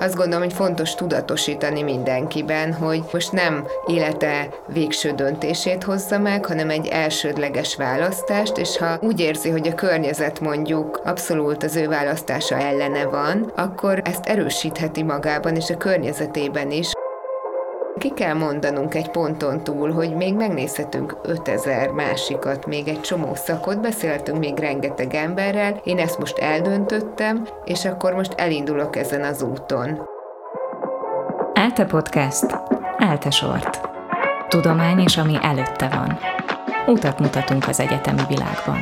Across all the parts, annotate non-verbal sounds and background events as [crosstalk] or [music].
Azt gondolom, hogy fontos tudatosítani mindenkiben, hogy most nem élete végső döntését hozza meg, hanem egy elsődleges választást, és ha úgy érzi, hogy a környezet mondjuk abszolút az ő választása ellene van, akkor ezt erősítheti magában és a környezetében is. Ki kell mondanunk egy ponton túl, hogy még megnézhetünk 5000 másikat, még egy csomó szakot, beszéltünk még rengeteg emberrel, én ezt most eldöntöttem, és akkor most elindulok ezen az úton. ELTE Podcast. ELTE Sort. Tudomány és ami előtte van. Utat mutatunk az egyetemi világban.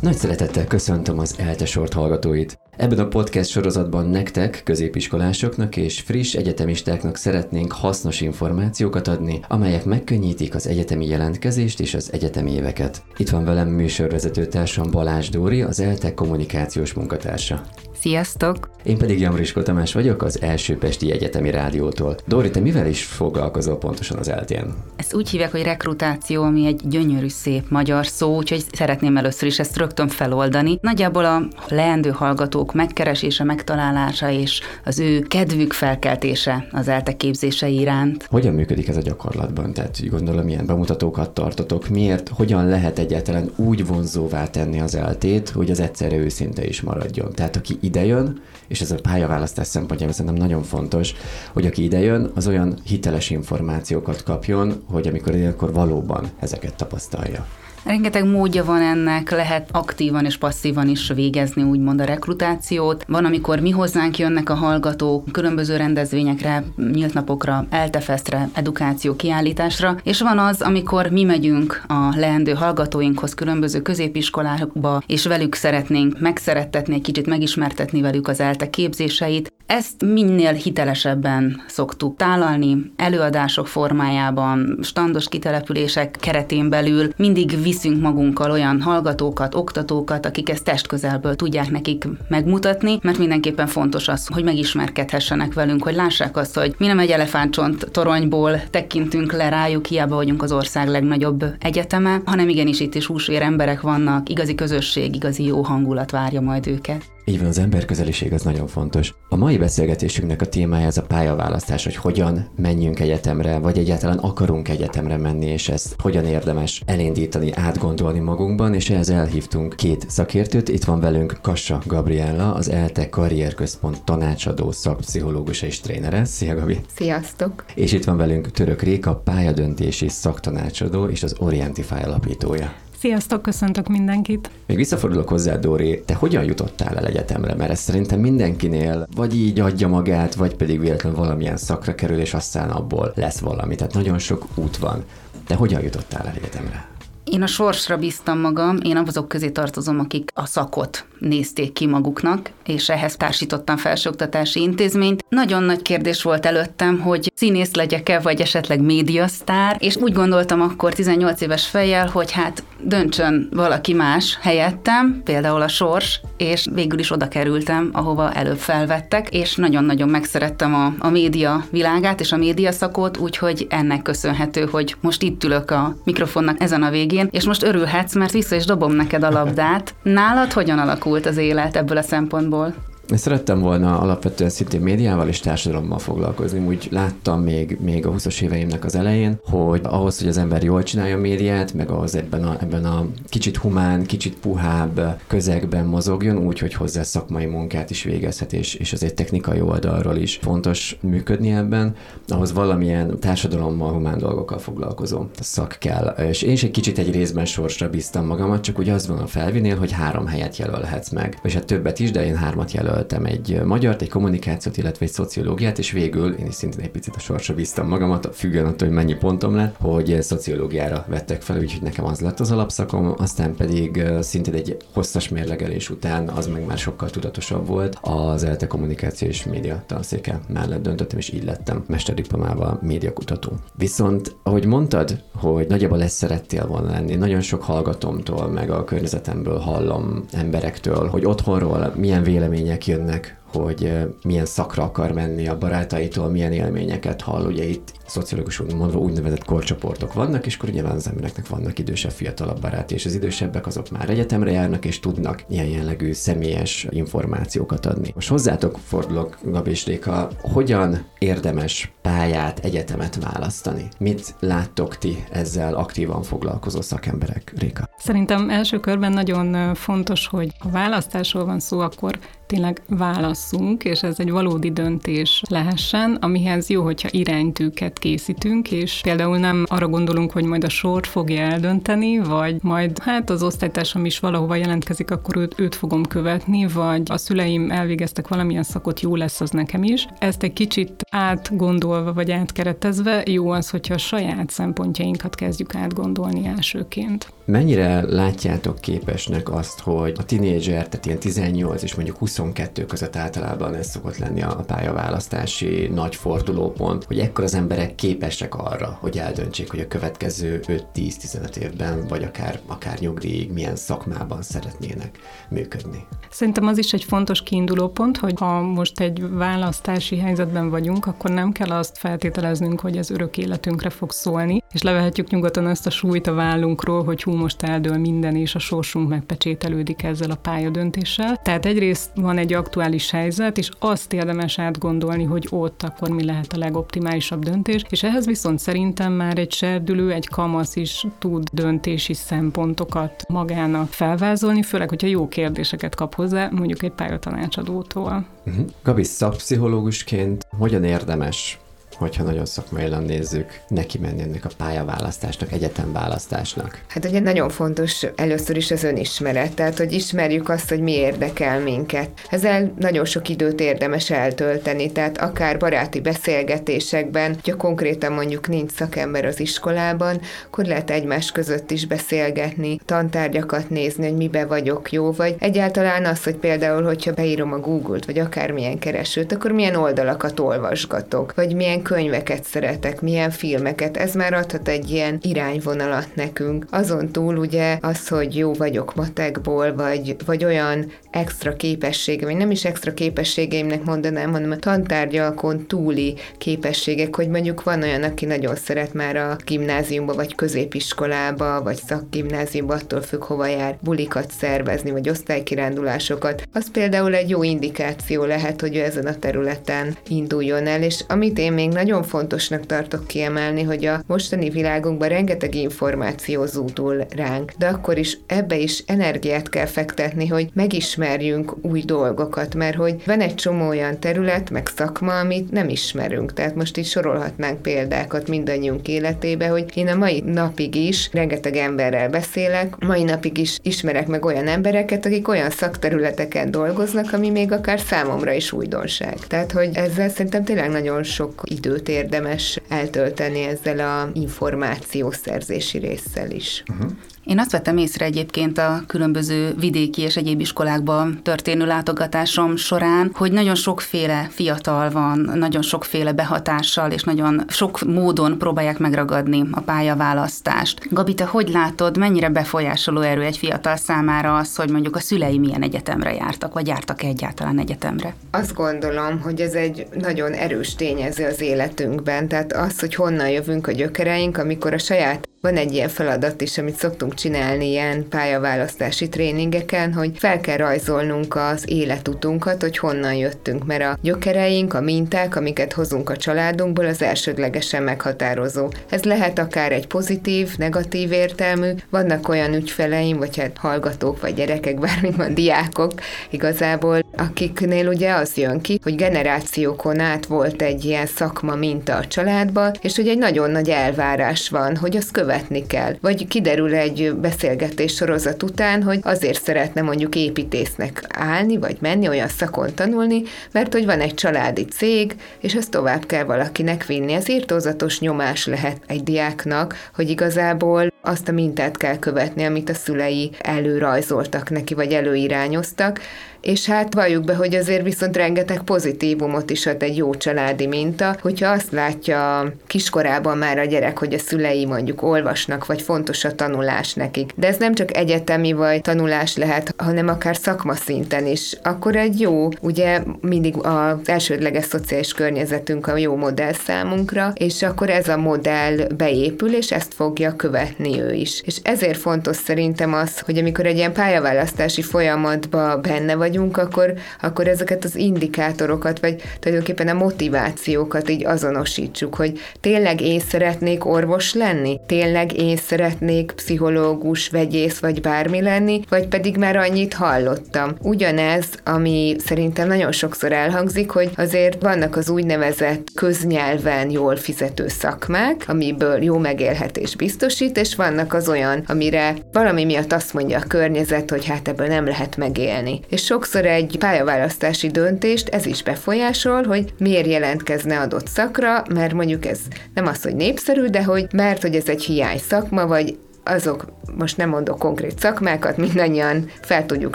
Nagy szeretettel köszöntöm az ELTE Sort hallgatóit. Ebben a podcast sorozatban nektek, középiskolásoknak és friss egyetemistáknak szeretnénk hasznos információkat adni, amelyek megkönnyítik az egyetemi jelentkezést és az egyetemi éveket. Itt van velem műsorvezető társam Balázs Dóri, az ELTE kommunikációs munkatársa. Sziasztok! Én pedig Jamrisko Tamás vagyok az Első Pesti Egyetemi Rádiótól. Dóri, te mivel is foglalkozol pontosan az eltén? Ezt úgy hívják, hogy rekrutáció, ami egy gyönyörű, szép magyar szó, úgyhogy szeretném először is ezt rögtön feloldani. Nagyjából a leendő hallgatók megkeresése, megtalálása és az ő kedvük felkeltése az ELTE képzései iránt. Hogyan működik ez a gyakorlatban? Tehát gondolom, milyen bemutatókat tartotok, miért, hogyan lehet egyáltalán úgy vonzóvá tenni az eltét, hogy az egyszerre őszinte is maradjon. Tehát aki idejön, és ez a pályaválasztás szempontjából szerintem nagyon fontos, hogy aki idejön, az olyan hiteles információkat kapjon, hogy amikor akkor valóban ezeket tapasztalja. Rengeteg módja van ennek, lehet aktívan és passzívan is végezni úgymond a rekrutációt. Van, amikor mi hozzánk jönnek a hallgatók különböző rendezvényekre, nyílt napokra, eltefesztre, edukáció kiállításra, és van az, amikor mi megyünk a leendő hallgatóinkhoz különböző középiskolákba, és velük szeretnénk megszerettetni, egy kicsit megismertetni velük az ELTE képzéseit. Ezt minél hitelesebben szoktuk tálalni, előadások formájában, standos kitelepülések keretén belül mindig viszünk magunkkal olyan hallgatókat, oktatókat, akik ezt testközelből tudják nekik megmutatni, mert mindenképpen fontos az, hogy megismerkedhessenek velünk, hogy lássák azt, hogy mi nem egy elefántcsont toronyból tekintünk le rájuk, hiába vagyunk az ország legnagyobb egyeteme, hanem igenis itt is húsvér emberek vannak, igazi közösség, igazi jó hangulat várja majd őket. Így van, az emberközeliség az nagyon fontos. A mai beszélgetésünknek a témája ez a pályaválasztás, hogy hogyan menjünk egyetemre, vagy egyáltalán akarunk egyetemre menni, és ezt hogyan érdemes elindítani, átgondolni magunkban, és ehhez elhívtunk két szakértőt. Itt van velünk Kassa Gabriella, az ELTE Karrierközpont tanácsadó szakpszichológus és trénere. Szia, Gabi! Sziasztok! És itt van velünk Török Réka, pályadöntési szaktanácsadó és az Orientify alapítója. Sziasztok, köszöntök mindenkit! Még visszafordulok hozzá, Dóri, te hogyan jutottál el egyetemre? Mert ez szerintem mindenkinél vagy így adja magát, vagy pedig véletlenül valamilyen szakra kerül, és aztán abból lesz valami. Tehát nagyon sok út van. Te hogyan jutottál el egyetemre? Én a sorsra bíztam magam, én azok közé tartozom, akik a szakot nézték ki maguknak, és ehhez társítottam felsőoktatási intézményt. Nagyon nagy kérdés volt előttem, hogy színész legyek-e, vagy esetleg médiasztár, és úgy gondoltam akkor 18 éves fejjel, hogy hát döntsön valaki más helyettem, például a sors, és végül is oda kerültem, ahova előbb felvettek, és nagyon-nagyon megszerettem a, a média világát és a média szakot, úgyhogy ennek köszönhető, hogy most itt ülök a mikrofonnak ezen a végén, és most örülhetsz, mert vissza is dobom neked a labdát. [laughs] Nálad hogyan alakult az élet ebből a szempontból? Én szerettem volna alapvetően szintén médiával és társadalommal foglalkozni. Úgy láttam még, még a 20-as éveimnek az elején, hogy ahhoz, hogy az ember jól csinálja a médiát, meg ahhoz ebben a, ebben a kicsit humán, kicsit puhább közegben mozogjon, úgy, hogy hozzá szakmai munkát is végezhet, és, és azért technikai oldalról is fontos működni ebben, ahhoz valamilyen társadalommal, humán dolgokkal foglalkozó szak kell. És én is egy kicsit egy részben sorsra bíztam magamat, csak úgy az van a felvinél, hogy három helyet jelölhetsz meg. És hát többet is, de én hármat jelöl jelöltem egy magyart, egy kommunikációt, illetve egy szociológiát, és végül én is szintén egy picit a sorsra bíztam magamat, függően attól, hogy mennyi pontom lett, hogy szociológiára vettek fel, úgyhogy nekem az lett az alapszakom, aztán pedig szintén egy hosszas mérlegelés után az meg már sokkal tudatosabb volt. Az ELTE kommunikáció és média tanszéke mellett döntöttem, és így lettem mesterdiplomával médiakutató. Viszont, ahogy mondtad, hogy nagyjából ezt szerettél volna lenni, nagyon sok hallgatomtól, meg a környezetemből hallom emberektől, hogy otthonról milyen vélemények jönnek, hogy milyen szakra akar menni a barátaitól, milyen élményeket hall. Ugye itt szociológusul mondva úgynevezett korcsoportok vannak, és akkor nyilván az embereknek vannak idősebb, fiatalabb barát, és az idősebbek azok már egyetemre járnak, és tudnak ilyen jellegű személyes információkat adni. Most hozzátok fordulok, Gabi és Réka, hogyan érdemes pályát, egyetemet választani? Mit láttok ti ezzel aktívan foglalkozó szakemberek, Réka? Szerintem első körben nagyon fontos, hogy a választásról van szó, akkor tényleg válasszunk, és ez egy valódi döntés lehessen, amihez jó, hogyha iránytűket készítünk, és például nem arra gondolunk, hogy majd a sort fogja eldönteni, vagy majd hát az osztálytársam is valahova jelentkezik, akkor őt, őt fogom követni, vagy a szüleim elvégeztek valamilyen szakot, jó lesz az nekem is. Ezt egy kicsit átgondolva, vagy átkeretezve jó az, hogyha a saját szempontjainkat kezdjük átgondolni elsőként. Mennyire látjátok képesnek azt, hogy a tinédzser, tehát ilyen 18 és mondjuk 22 között általában ez szokott lenni a pályaválasztási nagy fordulópont, hogy ekkor az emberek képesek arra, hogy eldöntsék, hogy a következő 5-10-15 évben, vagy akár, akár nyugdíjig milyen szakmában szeretnének működni. Szerintem az is egy fontos kiinduló pont, hogy ha most egy választási helyzetben vagyunk, akkor nem kell azt feltételeznünk, hogy ez örök életünkre fog szólni, és levehetjük nyugodtan ezt a súlyt a vállunkról, hogy hú, most eldől minden, és a sorsunk megpecsételődik ezzel a pályadöntéssel. Tehát egyrészt van egy aktuális helyzet, és azt érdemes átgondolni, hogy ott akkor mi lehet a legoptimálisabb döntés, és ehhez viszont szerintem már egy serdülő, egy kamasz is tud döntési szempontokat magának felvázolni, főleg, hogyha jó kérdéseket kap hozzá, mondjuk egy pályatanácsadótól. Uh-huh. Gabi, szakpszichológusként hogyan érdemes hogyha nagyon szakmailan nézzük, neki menni ennek a pályaválasztásnak, egyetemválasztásnak? Hát ugye nagyon fontos először is az önismeret, tehát hogy ismerjük azt, hogy mi érdekel minket. Ezzel nagyon sok időt érdemes eltölteni, tehát akár baráti beszélgetésekben, hogyha konkrétan mondjuk nincs szakember az iskolában, akkor lehet egymás között is beszélgetni, tantárgyakat nézni, hogy mibe vagyok jó, vagy egyáltalán az, hogy például, hogyha beírom a Google-t, vagy akármilyen keresőt, akkor milyen oldalakat olvasgatok, vagy milyen könyveket szeretek, milyen filmeket, ez már adhat egy ilyen irányvonalat nekünk. Azon túl ugye az, hogy jó vagyok matekból, vagy, vagy olyan extra képessége, vagy nem is extra képességeimnek mondanám, hanem a tantárgyalkon túli képességek, hogy mondjuk van olyan, aki nagyon szeret már a gimnáziumba, vagy középiskolába, vagy szakgimnáziumba, attól függ, hova jár, bulikat szervezni, vagy osztálykirándulásokat. Az például egy jó indikáció lehet, hogy ő ezen a területen induljon el, és amit én még nagyon fontosnak tartok kiemelni, hogy a mostani világunkban rengeteg információ zúdul ránk, de akkor is ebbe is energiát kell fektetni, hogy megismerjünk új dolgokat, mert hogy van egy csomó olyan terület, meg szakma, amit nem ismerünk. Tehát most is sorolhatnánk példákat mindannyiunk életébe, hogy én a mai napig is rengeteg emberrel beszélek, mai napig is ismerek meg olyan embereket, akik olyan szakterületeken dolgoznak, ami még akár számomra is újdonság. Tehát, hogy ezzel szerintem tényleg nagyon sok időt érdemes eltölteni ezzel a információszerzési résszel is. Uh-huh. Én azt vettem észre egyébként a különböző vidéki és egyéb iskolákban történő látogatásom során, hogy nagyon sokféle fiatal van, nagyon sokféle behatással, és nagyon sok módon próbálják megragadni a pályaválasztást. Gabi, te hogy látod, mennyire befolyásoló erő egy fiatal számára az, hogy mondjuk a szülei milyen egyetemre jártak, vagy jártak -e egyáltalán egyetemre? Azt gondolom, hogy ez egy nagyon erős tényező az életünkben, tehát az, hogy honnan jövünk a gyökereink, amikor a saját van egy ilyen feladat is, amit szoktunk csinálni ilyen pályaválasztási tréningeken, hogy fel kell rajzolnunk az életutunkat, hogy honnan jöttünk, mert a gyökereink, a minták, amiket hozunk a családunkból, az elsődlegesen meghatározó. Ez lehet akár egy pozitív, negatív értelmű, vannak olyan ügyfeleim, vagy hát hallgatók, vagy gyerekek, [laughs] bármit van, diákok igazából, akiknél ugye az jön ki, hogy generációkon át volt egy ilyen szakma minta a családban, és hogy egy nagyon nagy elvárás van, hogy azt követni kell. Vagy kiderül egy beszélgetés sorozat után, hogy azért szeretne mondjuk építésznek állni, vagy menni, olyan szakon tanulni, mert hogy van egy családi cég, és ezt tovább kell valakinek vinni. Ez írtózatos nyomás lehet egy diáknak, hogy igazából azt a mintát kell követni, amit a szülei előrajzoltak neki, vagy előirányoztak, és hát valljuk be, hogy azért viszont rengeteg pozitívumot is ad egy jó családi minta, hogyha azt látja kiskorában már a gyerek, hogy a szülei mondjuk olvasnak, vagy fontos a tanulás nekik. De ez nem csak egyetemi vagy tanulás lehet, hanem akár szakmaszinten is. Akkor egy jó, ugye mindig az elsődleges szociális környezetünk a jó modell számunkra, és akkor ez a modell beépül, és ezt fogja követni ő is. És ezért fontos szerintem az, hogy amikor egy ilyen pályaválasztási folyamatban benne vagy, vagyunk, akkor, akkor ezeket az indikátorokat, vagy tulajdonképpen a motivációkat így azonosítsuk, hogy tényleg én szeretnék orvos lenni, tényleg én szeretnék pszichológus, vegyész, vagy bármi lenni, vagy pedig már annyit hallottam. Ugyanez, ami szerintem nagyon sokszor elhangzik, hogy azért vannak az úgynevezett köznyelven jól fizető szakmák, amiből jó megélhetés biztosít, és vannak az olyan, amire valami miatt azt mondja a környezet, hogy hát ebből nem lehet megélni. És sok sokszor egy pályaválasztási döntést ez is befolyásol, hogy miért jelentkezne adott szakra, mert mondjuk ez nem az, hogy népszerű, de hogy mert hogy ez egy hiány szakma, vagy azok, most nem mondok konkrét szakmákat, mindannyian fel tudjuk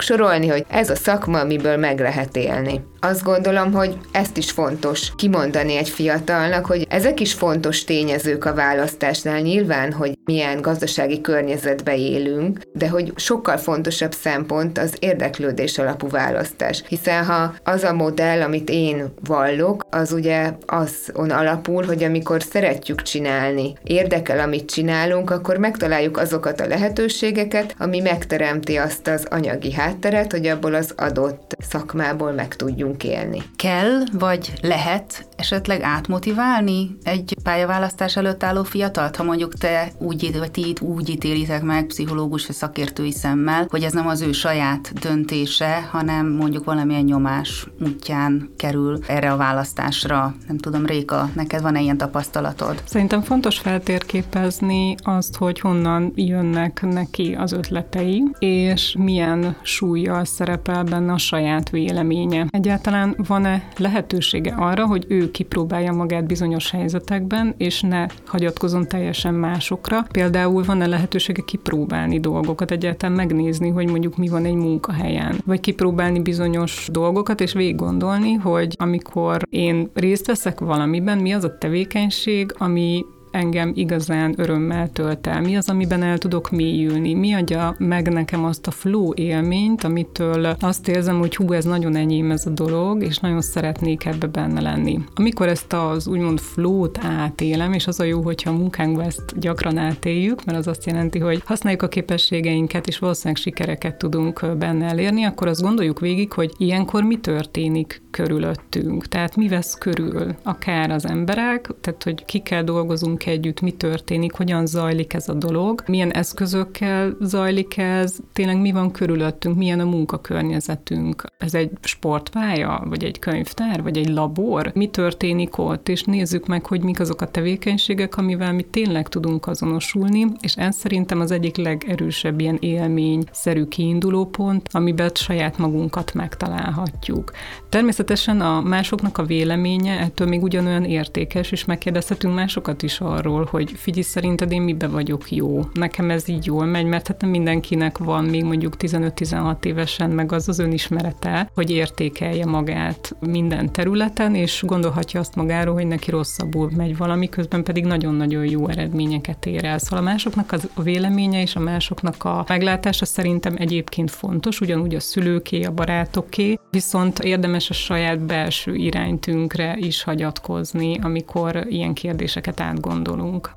sorolni, hogy ez a szakma, amiből meg lehet élni. Azt gondolom, hogy ezt is fontos kimondani egy fiatalnak, hogy ezek is fontos tényezők a választásnál nyilván, hogy milyen gazdasági környezetbe élünk, de hogy sokkal fontosabb szempont az érdeklődés alapú választás. Hiszen ha az a modell, amit én vallok, az ugye azon alapul, hogy amikor szeretjük csinálni, érdekel, amit csinálunk, akkor megtaláljuk azokat a lehetőségeket, ami megteremti azt az anyagi hátteret, hogy abból az adott szakmából meg tudjunk élni. Kell, vagy lehet esetleg átmotiválni egy pályaválasztás előtt álló fiatalt, ha mondjuk te úgy, vagy ti úgy ítélitek meg pszichológus vagy szakértői szemmel, hogy ez nem az ő saját döntése, hanem mondjuk valamilyen nyomás útján kerül erre a választásra. Nem tudom, Réka, neked van-e ilyen tapasztalatod? Szerintem fontos feltérképezni azt, hogy honnan jönnek neki az ötletei, és milyen súlyjal szerepel benne a saját véleménye. Egyáltalán van-e lehetősége arra, hogy ő kipróbálja magát bizonyos helyzetekben, és ne hagyatkozon teljesen másokra. Például van-e lehetősége kipróbálni dolgokat, egyáltalán megnézni, hogy mondjuk mi van egy munkahelyen, vagy kipróbálni bizonyos dolgokat, és végig gondolni, hogy amikor én részt veszek valamiben, mi az a tevékenység, ami engem igazán örömmel tölt el? Mi az, amiben el tudok mélyülni? Mi adja meg nekem azt a flow élményt, amitől azt érzem, hogy hú, ez nagyon enyém ez a dolog, és nagyon szeretnék ebbe benne lenni. Amikor ezt az úgymond flow-t átélem, és az a jó, hogyha a munkánkban ezt gyakran átéljük, mert az azt jelenti, hogy használjuk a képességeinket, és valószínűleg sikereket tudunk benne elérni, akkor azt gondoljuk végig, hogy ilyenkor mi történik körülöttünk. Tehát mi vesz körül, akár az emberek, tehát hogy kikkel dolgozunk együtt, mi történik, hogyan zajlik ez a dolog, milyen eszközökkel zajlik ez, tényleg mi van körülöttünk, milyen a munkakörnyezetünk. Ez egy sportpálya, vagy egy könyvtár, vagy egy labor? Mi történik ott, és nézzük meg, hogy mik azok a tevékenységek, amivel mi tényleg tudunk azonosulni, és ez szerintem az egyik legerősebb ilyen élményszerű kiinduló pont, amiben saját magunkat megtalálhatjuk. Természetesen a másoknak a véleménye ettől még ugyanolyan értékes, és megkérdezhetünk másokat is arról, hogy figyelj, szerinted én mibe vagyok jó? Nekem ez így jól megy, mert hát nem mindenkinek van még mondjuk 15-16 évesen meg az az önismerete, hogy értékelje magát minden területen, és gondolhatja azt magáról, hogy neki rosszabbul megy valami, közben pedig nagyon-nagyon jó eredményeket ér el. Szóval a másoknak az a véleménye és a másoknak a meglátása szerintem egyébként fontos, ugyanúgy a szülőké, a barátoké, viszont érdemes a saját belső iránytünkre is hagyatkozni, amikor ilyen kérdéseket átgondolunk.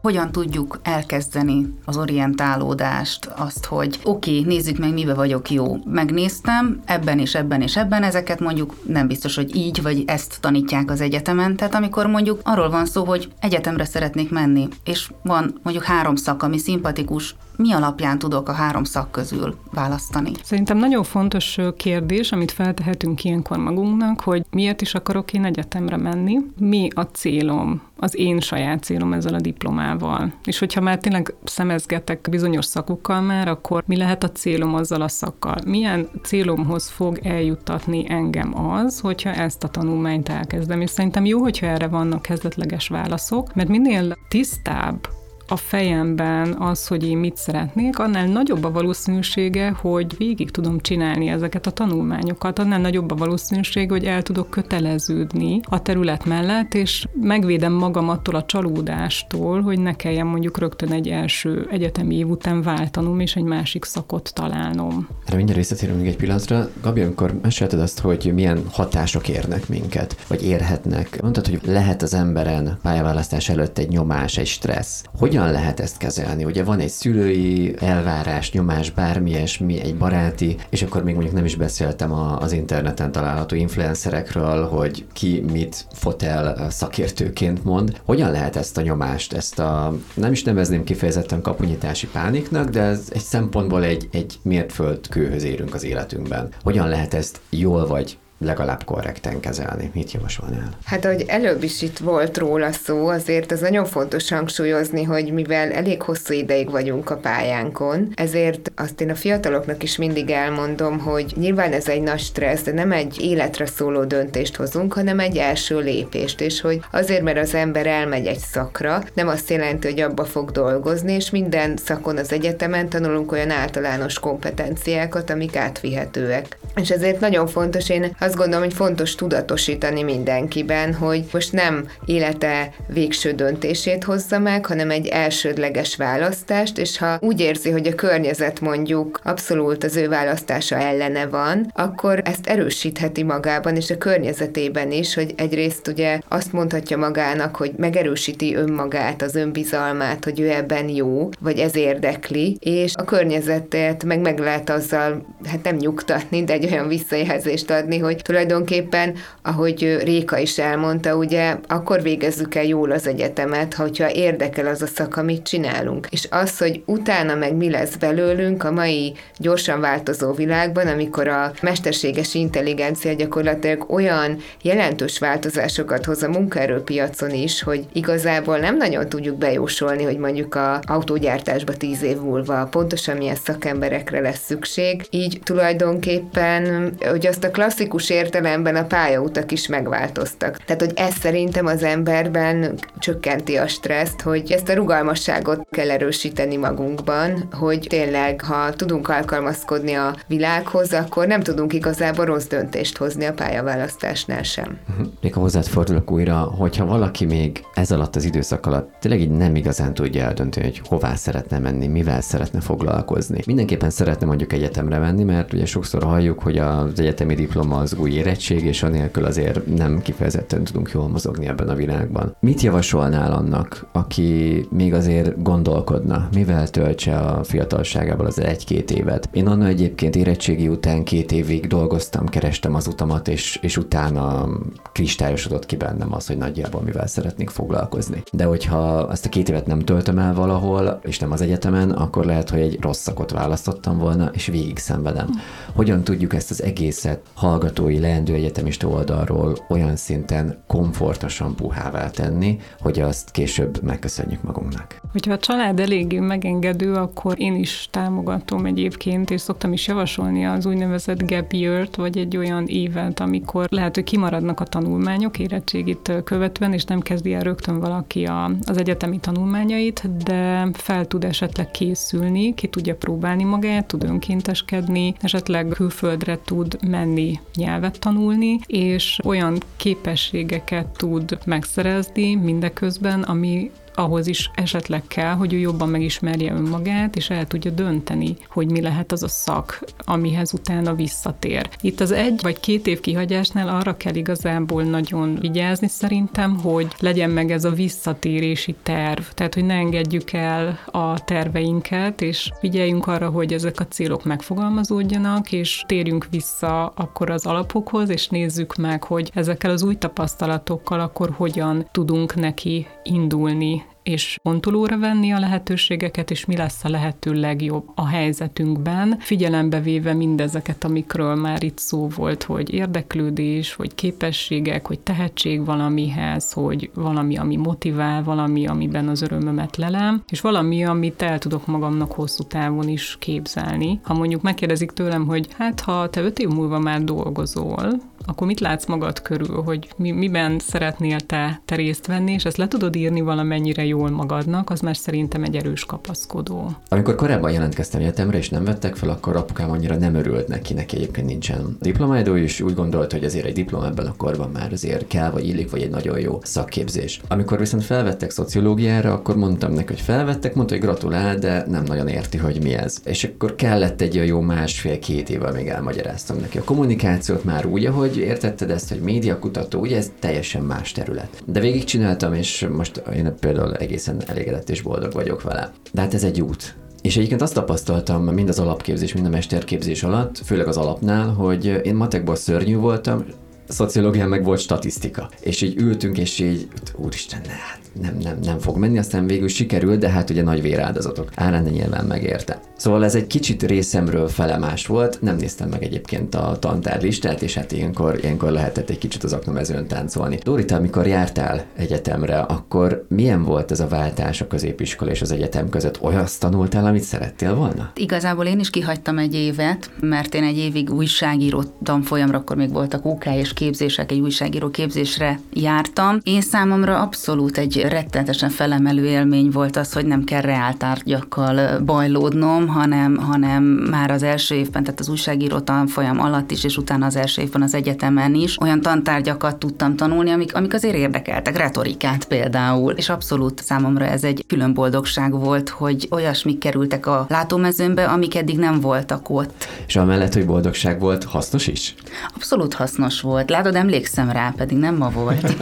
Hogyan tudjuk elkezdeni az orientálódást, azt, hogy oké, okay, nézzük meg, mibe vagyok jó. Megnéztem, ebben és ebben és ebben, ezeket mondjuk nem biztos, hogy így vagy ezt tanítják az egyetemen. Tehát amikor mondjuk arról van szó, hogy egyetemre szeretnék menni, és van mondjuk három szak, ami szimpatikus, mi alapján tudok a három szak közül választani? Szerintem nagyon fontos kérdés, amit feltehetünk ilyenkor magunknak, hogy miért is akarok én egyetemre menni, mi a célom, az én saját célom ezzel a diplomával. És hogyha már tényleg szemezgetek bizonyos szakokkal már, akkor mi lehet a célom azzal a szakkal? Milyen célomhoz fog eljuttatni engem az, hogyha ezt a tanulmányt elkezdem? És szerintem jó, hogyha erre vannak kezdetleges válaszok, mert minél tisztább a fejemben az, hogy én mit szeretnék, annál nagyobb a valószínűsége, hogy végig tudom csinálni ezeket a tanulmányokat, annál nagyobb a valószínűség, hogy el tudok köteleződni a terület mellett, és megvédem magam attól a csalódástól, hogy ne kelljen mondjuk rögtön egy első egyetemi év után váltanom, és egy másik szakot találnom. Erre mindjárt visszatérünk még egy pillanatra. Gabi, amikor mesélted azt, hogy milyen hatások érnek minket, vagy érhetnek, mondtad, hogy lehet az emberen pályaválasztás előtt egy nyomás, egy stressz. Hogyan lehet ezt kezelni? Ugye van egy szülői elvárás, nyomás, bármi ilyesmi, egy baráti, és akkor még mondjuk nem is beszéltem az interneten található influencerekről, hogy ki mit fotel szakértőként mond. Hogyan lehet ezt a nyomást, ezt a nem is nevezném kifejezetten kapunyítási pániknak, de ez egy szempontból egy, egy mértföldkőhöz érünk az életünkben. Hogyan lehet ezt jól vagy legalább korrekten kezelni. Mit javasolnál? Hát, ahogy előbb is itt volt róla szó, azért az nagyon fontos hangsúlyozni, hogy mivel elég hosszú ideig vagyunk a pályánkon, ezért azt én a fiataloknak is mindig elmondom, hogy nyilván ez egy nagy stressz, de nem egy életre szóló döntést hozunk, hanem egy első lépést, és hogy azért, mert az ember elmegy egy szakra, nem azt jelenti, hogy abba fog dolgozni, és minden szakon az egyetemen tanulunk olyan általános kompetenciákat, amik átvihetőek. És ezért nagyon fontos, én azt gondolom, hogy fontos tudatosítani mindenkiben, hogy most nem élete végső döntését hozza meg, hanem egy elsődleges választást, és ha úgy érzi, hogy a környezet mondjuk abszolút az ő választása ellene van, akkor ezt erősítheti magában és a környezetében is, hogy egyrészt ugye azt mondhatja magának, hogy megerősíti önmagát, az önbizalmát, hogy ő ebben jó, vagy ez érdekli, és a környezetet meg meg lehet azzal, hát nem nyugtatni, de egy olyan visszajelzést adni, hogy tulajdonképpen, ahogy Réka is elmondta, ugye, akkor végezzük el jól az egyetemet, hogyha érdekel az a szak, amit csinálunk. És az, hogy utána meg mi lesz belőlünk a mai gyorsan változó világban, amikor a mesterséges intelligencia gyakorlatilag olyan jelentős változásokat hoz a munkaerőpiacon is, hogy igazából nem nagyon tudjuk bejósolni, hogy mondjuk a autógyártásba tíz év múlva pontosan milyen szakemberekre lesz szükség. Így tulajdonképpen, hogy azt a klasszikus értelemben a pályautak is megváltoztak. Tehát, hogy ez szerintem az emberben csökkenti a stresszt, hogy ezt a rugalmasságot kell erősíteni magunkban, hogy tényleg, ha tudunk alkalmazkodni a világhoz, akkor nem tudunk igazából rossz döntést hozni a pályaválasztásnál sem. Mhm. Még ha hozzád fordulok újra, hogyha valaki még ez alatt az időszak alatt tényleg így nem igazán tudja eldönteni, hogy hová szeretne menni, mivel szeretne foglalkozni. Mindenképpen szeretne mondjuk egyetemre menni, mert ugye sokszor halljuk, hogy az egyetemi diploma az új érettség, és anélkül azért nem kifejezetten tudunk jól mozogni ebben a világban. Mit javasolnál annak, aki még azért gondolkodna, mivel töltse a fiatalságával az egy-két évet? Én annak egyébként érettségi után két évig dolgoztam, kerestem az utamat, és, és utána kristályosodott ki bennem az, hogy nagyjából mivel szeretnék foglalkozni. De hogyha ezt a két évet nem töltöm el valahol, és nem az egyetemen, akkor lehet, hogy egy rossz szakot választottam volna, és végig szenvedem. Hogyan tudjuk ezt az egészet hallgatói hallgatói leendő egyetemista oldalról olyan szinten komfortosan puhává tenni, hogy azt később megköszönjük magunknak. Hogyha a család eléggé megengedő, akkor én is támogatom egyébként, és szoktam is javasolni az úgynevezett gap year vagy egy olyan évet, amikor lehet, hogy kimaradnak a tanulmányok érettségit követően, és nem kezdi el rögtön valaki a, az egyetemi tanulmányait, de fel tud esetleg készülni, ki tudja próbálni magát, tud önkénteskedni, esetleg külföldre tud menni nyelv nyelvet tanulni, és olyan képességeket tud megszerezni mindeközben, ami ahhoz is esetleg kell, hogy ő jobban megismerje önmagát, és el tudja dönteni, hogy mi lehet az a szak, amihez utána visszatér. Itt az egy vagy két év kihagyásnál arra kell igazából nagyon vigyázni szerintem, hogy legyen meg ez a visszatérési terv, tehát hogy ne engedjük el a terveinket, és figyeljünk arra, hogy ezek a célok megfogalmazódjanak, és térjünk vissza akkor az alapokhoz, és nézzük meg, hogy ezekkel az új tapasztalatokkal akkor hogyan tudunk neki indulni és pontolóra venni a lehetőségeket, és mi lesz a lehető legjobb a helyzetünkben, figyelembe véve mindezeket, amikről már itt szó volt, hogy érdeklődés, hogy képességek, hogy tehetség valamihez, hogy valami, ami motivál, valami, amiben az örömömet lelem, és valami, amit el tudok magamnak hosszú távon is képzelni. Ha mondjuk megkérdezik tőlem, hogy hát ha te öt év múlva már dolgozol, akkor mit látsz magad körül, hogy mi, miben szeretnél te, te részt venni, és ezt le tudod írni valamennyire jól magadnak, az már szerintem egy erős kapaszkodó. Amikor korábban jelentkeztem egyetemre, és nem vettek fel, akkor apukám annyira nem örült neki, neki egyébként nincsen diplomáidó, és úgy gondolta, hogy azért egy diploma ebben a korban már azért kell, vagy illik, vagy egy nagyon jó szakképzés. Amikor viszont felvettek szociológiára, akkor mondtam neki, hogy felvettek, mondta, hogy gratulál, de nem nagyon érti, hogy mi ez. És akkor kellett egy jó másfél-két évvel még elmagyaráztam neki. A kommunikációt már úgy, ahogy értetted ezt, hogy médiakutató, ugye ez teljesen más terület. De végigcsináltam, és most én például egészen elégedett és boldog vagyok vele. De hát ez egy út. És egyébként azt tapasztaltam mind az alapképzés, mind a mesterképzés alatt, főleg az alapnál, hogy én matekból szörnyű voltam, szociológián meg volt statisztika. És így ültünk, és így, úristen, ne, hát nem, nem, nem fog menni, aztán végül sikerült, de hát ugye nagy véráldozatok árán nyilván megérte. Szóval ez egy kicsit részemről felemás volt, nem néztem meg egyébként a tantárlistát, és hát ilyenkor, ilyenkor lehetett egy kicsit az aknamezőn táncolni. Dorita, amikor jártál egyetemre, akkor milyen volt ez a váltás a középiskola és az egyetem között? Olyaszt tanultál, amit szerettél volna? Igazából én is kihagytam egy évet, mert én egy évig újságíró tanfolyamra, akkor még voltak UK és képzések, egy újságíró képzésre jártam. Én számomra abszolút egy rettenetesen felemelő élmény volt az, hogy nem kell reáltárgyakkal bajlódnom, hanem, hanem már az első évben, tehát az újságíró tanfolyam alatt is, és utána az első évben az egyetemen is olyan tantárgyakat tudtam tanulni, amik, amik azért érdekeltek, retorikát például, és abszolút számomra ez egy külön boldogság volt, hogy olyasmik kerültek a látómezőmbe, amik eddig nem voltak ott. És amellett, hogy boldogság volt, hasznos is? Abszolút hasznos volt. Látod, emlékszem rá, pedig nem ma volt.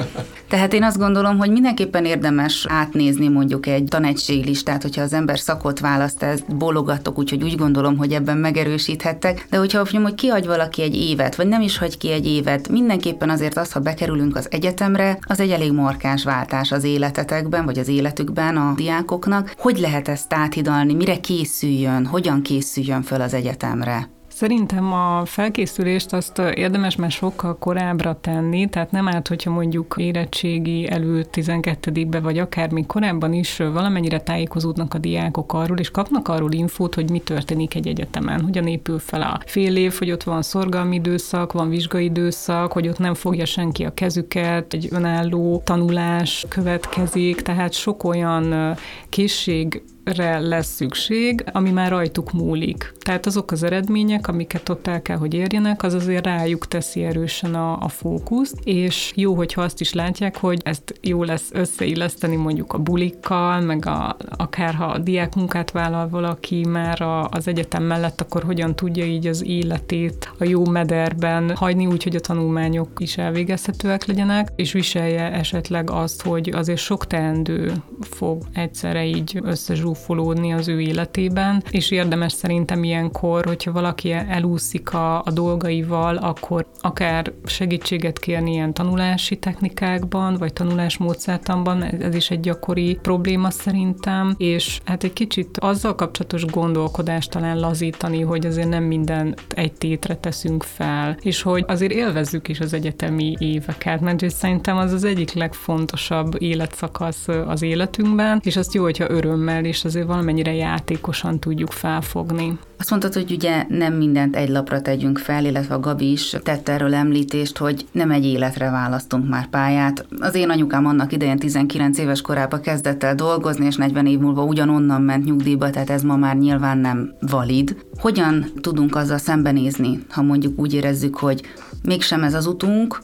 Tehát én azt gondolom, hogy mindenképpen érdemes átnézni mondjuk egy tanácséglistát, hogyha az ember szakot választ, ezt bologatok, úgyhogy úgy gondolom, hogy ebben megerősíthettek, de hogyha mondjuk, hogy kihagy valaki egy évet, vagy nem is hagy ki egy évet, mindenképpen azért az, ha bekerülünk az egyetemre, az egy elég markáns váltás az életetekben, vagy az életükben a diákoknak. Hogy lehet ezt áthidalni, mire készüljön, hogyan készüljön föl az egyetemre? Szerintem a felkészülést azt érdemes már sokkal korábbra tenni, tehát nem árt, hogyha mondjuk érettségi előtt 12-be, vagy akár még korábban is valamennyire tájékozódnak a diákok arról, és kapnak arról infót, hogy mi történik egy egyetemen, hogyan épül fel a fél év, hogy ott van szorgalmi időszak, van vizsgai időszak, hogy ott nem fogja senki a kezüket, egy önálló tanulás következik, tehát sok olyan készség re lesz szükség, ami már rajtuk múlik. Tehát azok az eredmények, amiket ott el kell, hogy érjenek, az azért rájuk teszi erősen a, a fókuszt, és jó, hogyha azt is látják, hogy ezt jó lesz összeilleszteni mondjuk a bulikkal, meg a, akár ha a diákmunkát vállal valaki már a, az egyetem mellett, akkor hogyan tudja így az életét a jó mederben hagyni, úgy, hogy a tanulmányok is elvégezhetőek legyenek, és viselje esetleg azt, hogy azért sok teendő fog egyszerre így összezsúfolni zsúfolódni az ő életében, és érdemes szerintem ilyenkor, hogyha valaki elúszik a, a dolgaival, akkor akár segítséget kérni ilyen tanulási technikákban, vagy tanulásmódszertanban, ez is egy gyakori probléma szerintem, és hát egy kicsit azzal kapcsolatos gondolkodást talán lazítani, hogy azért nem minden egy tétre teszünk fel, és hogy azért élvezzük is az egyetemi éveket, mert szerintem az az egyik legfontosabb életszakasz az életünkben, és azt jó, hogyha örömmel és és azért valamennyire játékosan tudjuk felfogni. Azt mondtad, hogy ugye nem mindent egy lapra tegyünk fel, illetve a Gabi is tett erről említést, hogy nem egy életre választunk már pályát. Az én anyukám annak idején 19 éves korában kezdett el dolgozni, és 40 év múlva ugyanonnan ment nyugdíjba, tehát ez ma már nyilván nem valid. Hogyan tudunk azzal szembenézni, ha mondjuk úgy érezzük, hogy mégsem ez az utunk,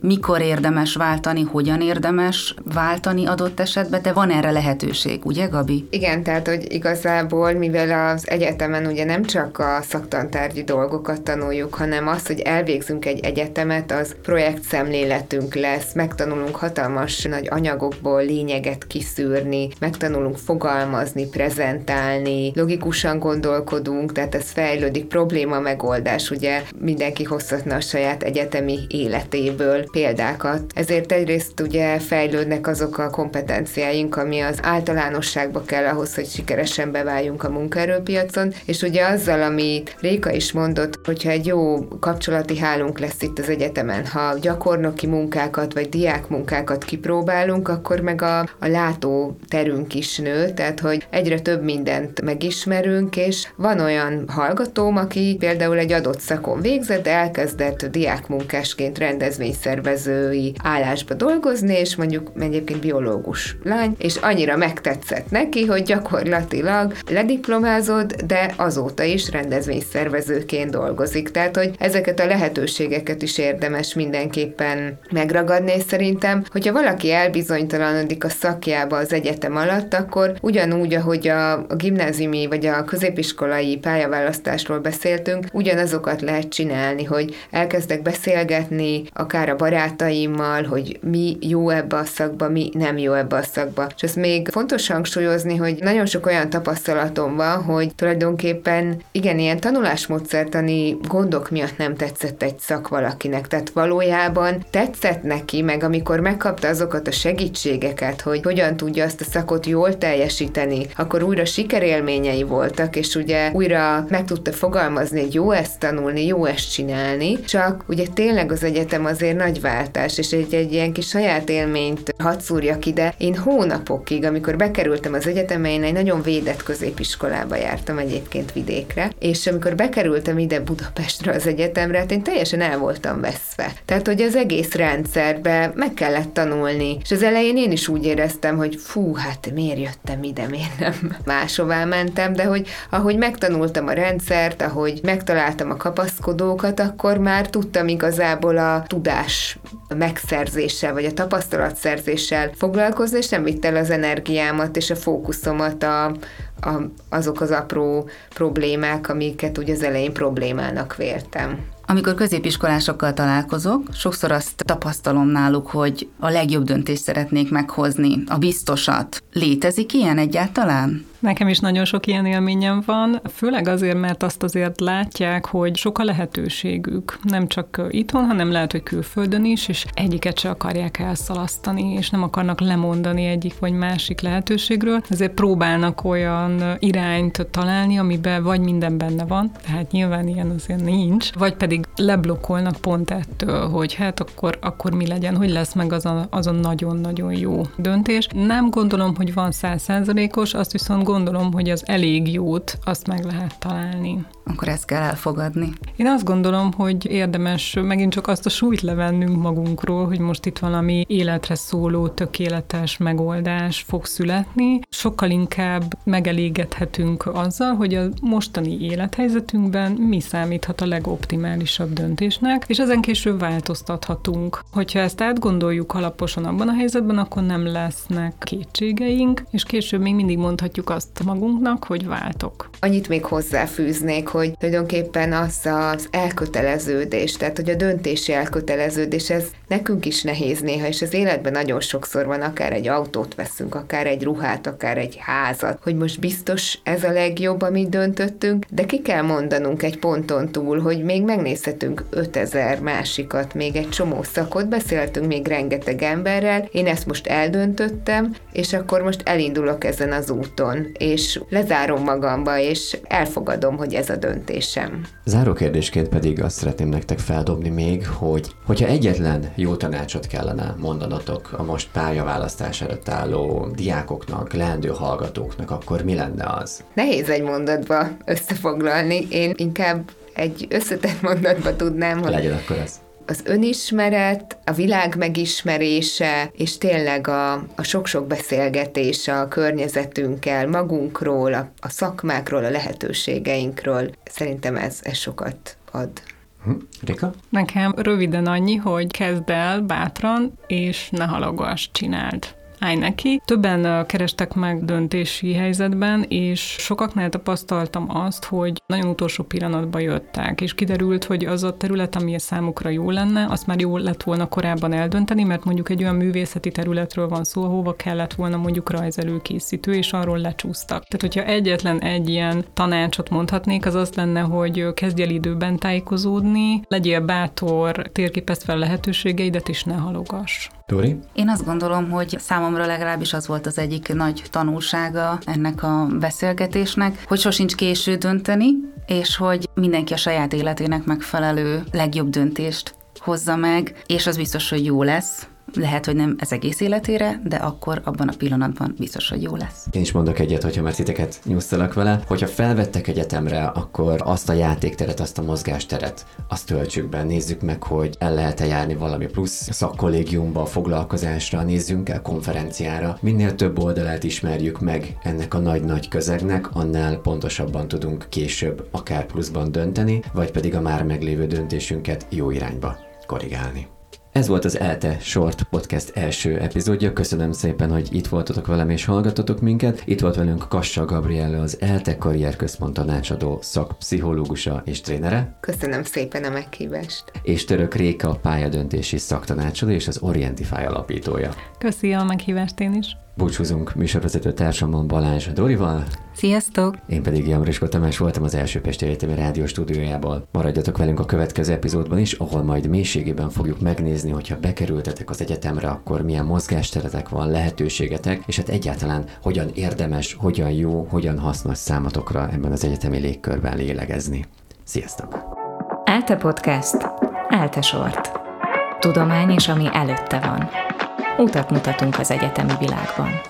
mikor érdemes váltani, hogyan érdemes váltani adott esetben, de van erre lehetőség, ugye Gabi? Igen, tehát hogy igazából, mivel az egyetemen ugye nem csak a szaktantárgyi dolgokat tanuljuk, hanem az, hogy elvégzünk egy egyetemet, az projektszemléletünk lesz, megtanulunk hatalmas nagy anyagokból lényeget kiszűrni, megtanulunk fogalmazni, prezentálni, logikusan gondolkodunk, tehát ez fejlődik, probléma megoldás, ugye mindenki hozhatna a saját egyetemi életéből, ebből példákat. Ezért egyrészt ugye fejlődnek azok a kompetenciáink, ami az általánosságba kell ahhoz, hogy sikeresen beváljunk a munkaerőpiacon, és ugye azzal, ami Réka is mondott, hogyha egy jó kapcsolati hálunk lesz itt az egyetemen, ha gyakornoki munkákat vagy diák munkákat kipróbálunk, akkor meg a, a látó terünk is nő, tehát hogy egyre több mindent megismerünk, és van olyan hallgatóm, aki például egy adott szakon végzett, de elkezdett diákmunkásként rendezvényszervezői állásba dolgozni, és mondjuk egyébként biológus lány, és annyira megtetszett neki, hogy gyakorlatilag lediplomázott, de azóta is rendezvényszervezőként dolgozik. Tehát, hogy ezeket a lehetőségeket is érdemes mindenképpen megragadni, és szerintem, hogyha valaki elbizonytalanodik a szakjába az egyetem alatt, akkor ugyanúgy, ahogy a, a gimnáziumi vagy a középiskolai pályaválasztásról beszéltünk, ugyanazokat lehet csinálni, hogy elkezdek beszélgetni, akár a barátaimmal, hogy mi jó ebbe a szakba, mi nem jó ebbe a szakba. És ez még fontos hangsúlyozni, hogy nagyon sok olyan tapasztalatom van, hogy tulajdonképpen igen, ilyen tanulásmódszertani gondok miatt nem tetszett egy szak valakinek. Tehát valójában tetszett neki, meg amikor megkapta azokat a segítségeket, hogy hogyan tudja azt a szakot jól teljesíteni, akkor újra sikerélményei voltak, és ugye újra meg tudta fogalmazni, hogy jó ezt tanulni, jó ezt csinálni, csak ugye tényleg az egyetem azért nagy váltás, és egy, egy ilyen kis saját élményt hadd szúrjak ide. Én hónapokig, amikor bekerültem az egyetemre, én egy nagyon védett középiskolába jártam egyébként vidékre, és amikor bekerültem ide Budapestre az egyetemre, hát én teljesen el voltam veszve. Tehát, hogy az egész rendszerbe meg kellett tanulni. És az elején én is úgy éreztem, hogy fú, hát miért jöttem ide, miért nem [laughs] máshová mentem, de hogy ahogy megtanultam a rendszert, ahogy megtaláltam a kapaszkodókat, akkor már tudtam igazából a tudás megszerzéssel, vagy a tapasztalatszerzéssel foglalkozni, és nem vitt el az energiámat és a fókuszomat a, a, azok az apró problémák, amiket ugye az elején problémának véltem. Amikor középiskolásokkal találkozok, sokszor azt tapasztalom náluk, hogy a legjobb döntést szeretnék meghozni, a biztosat. Létezik ilyen egyáltalán? Nekem is nagyon sok ilyen élményem van, főleg azért, mert azt azért látják, hogy sok a lehetőségük. Nem csak itthon, hanem lehet, hogy külföldön is, és egyiket se akarják elszalasztani, és nem akarnak lemondani egyik vagy másik lehetőségről. Ezért próbálnak olyan irányt találni, amiben vagy minden benne van, tehát nyilván ilyen azért nincs, vagy pedig leblokkolnak pont ettől, hogy hát akkor, akkor mi legyen, hogy lesz meg az a, az a nagyon-nagyon jó döntés. Nem gondolom, hogy van százszázalékos, azt viszont gondolom, hogy az elég jót, azt meg lehet találni. Akkor ezt kell elfogadni. Én azt gondolom, hogy érdemes megint csak azt a súlyt levennünk magunkról, hogy most itt valami életre szóló, tökéletes megoldás fog születni. Sokkal inkább megelégedhetünk azzal, hogy a mostani élethelyzetünkben mi számíthat a legoptimálisabb döntésnek, és ezen később változtathatunk. Hogyha ezt átgondoljuk alaposan abban a helyzetben, akkor nem lesznek kétségeink, és később még mindig mondhatjuk azt magunknak, hogy váltok. Annyit még hozzáfűznék, hogy tulajdonképpen az az elköteleződés, tehát hogy a döntési elköteleződés, ez nekünk is nehéz néha, és az életben nagyon sokszor van, akár egy autót veszünk, akár egy ruhát, akár egy házat, hogy most biztos ez a legjobb, amit döntöttünk, de ki kell mondanunk egy ponton túl, hogy még megnézhetünk 5000 másikat, még egy csomó szakot, beszéltünk még rengeteg emberrel, én ezt most eldöntöttem, és akkor most elindulok ezen az úton, és lezárom magamba, és elfogadom, hogy ez a döntésem. Záró kérdésként pedig azt szeretném nektek feldobni még, hogy hogyha egyetlen jó tanácsot kellene mondanatok a most pályaválasztás előtt álló diákoknak, leendő hallgatóknak, akkor mi lenne az? Nehéz egy mondatba összefoglalni. Én inkább egy összetett mondatba tudnám, hogy... Legyen akkor ez az önismeret, a világ megismerése, és tényleg a, a sok-sok beszélgetés a környezetünkkel, magunkról, a, a szakmákról, a lehetőségeinkről. Szerintem ez, ez sokat ad. Hm? Rika? Nekem röviden annyi, hogy kezd el bátran, és ne halagas csináld állj neki. Többen kerestek meg döntési helyzetben, és sokaknál tapasztaltam azt, hogy nagyon utolsó pillanatban jöttek, és kiderült, hogy az a terület, ami a számukra jó lenne, azt már jó lett volna korábban eldönteni, mert mondjuk egy olyan művészeti területről van szó, ahova kellett volna mondjuk rajzelőkészítő, és arról lecsúsztak. Tehát, hogyha egyetlen egy ilyen tanácsot mondhatnék, az az lenne, hogy kezdj el időben tájékozódni, legyél bátor, térképezd fel lehetőségeidet, és ne halogass. Dori? Én azt gondolom, hogy számomra legalábbis az volt az egyik nagy tanulsága ennek a beszélgetésnek, hogy sosincs késő dönteni, és hogy mindenki a saját életének megfelelő legjobb döntést hozza meg, és az biztos, hogy jó lesz, lehet, hogy nem ez egész életére, de akkor abban a pillanatban biztos, hogy jó lesz. Én is mondok egyet, hogyha már titeket nyusztalak vele. Hogyha felvettek egyetemre, akkor azt a játékteret, azt a mozgásteret, azt töltsük be. Nézzük meg, hogy el lehet-e járni valami plusz szakkollégiumba, foglalkozásra, nézzünk el konferenciára. Minél több oldalát ismerjük meg ennek a nagy-nagy közegnek, annál pontosabban tudunk később akár pluszban dönteni, vagy pedig a már meglévő döntésünket jó irányba korrigálni. Ez volt az ELTE Short Podcast első epizódja. Köszönöm szépen, hogy itt voltatok velem és hallgatotok minket. Itt volt velünk Kassa Gabriella, az ELTE Karrierközpont tanácsadó szakpszichológusa és trénere. Köszönöm szépen a meghívást. És Török Réka, pályadöntési szaktanácsadó és az Orientify alapítója. Köszi a meghívást én is. Búcsúzunk műsorvezető társamon Balázs Dorival. Sziasztok! Én pedig Jamrisko Tamás voltam az első Pesti Egyetemi Rádió stúdiójából. Maradjatok velünk a következő epizódban is, ahol majd mélységében fogjuk megnézni, hogyha bekerültetek az egyetemre, akkor milyen mozgásteretek van, lehetőségetek, és hát egyáltalán hogyan érdemes, hogyan jó, hogyan hasznos számatokra ebben az egyetemi légkörben lélegezni. Sziasztok! ELTE Podcast. ELTE Sort. Tudomány és ami előtte van. Utat mutatunk az egyetemi világban.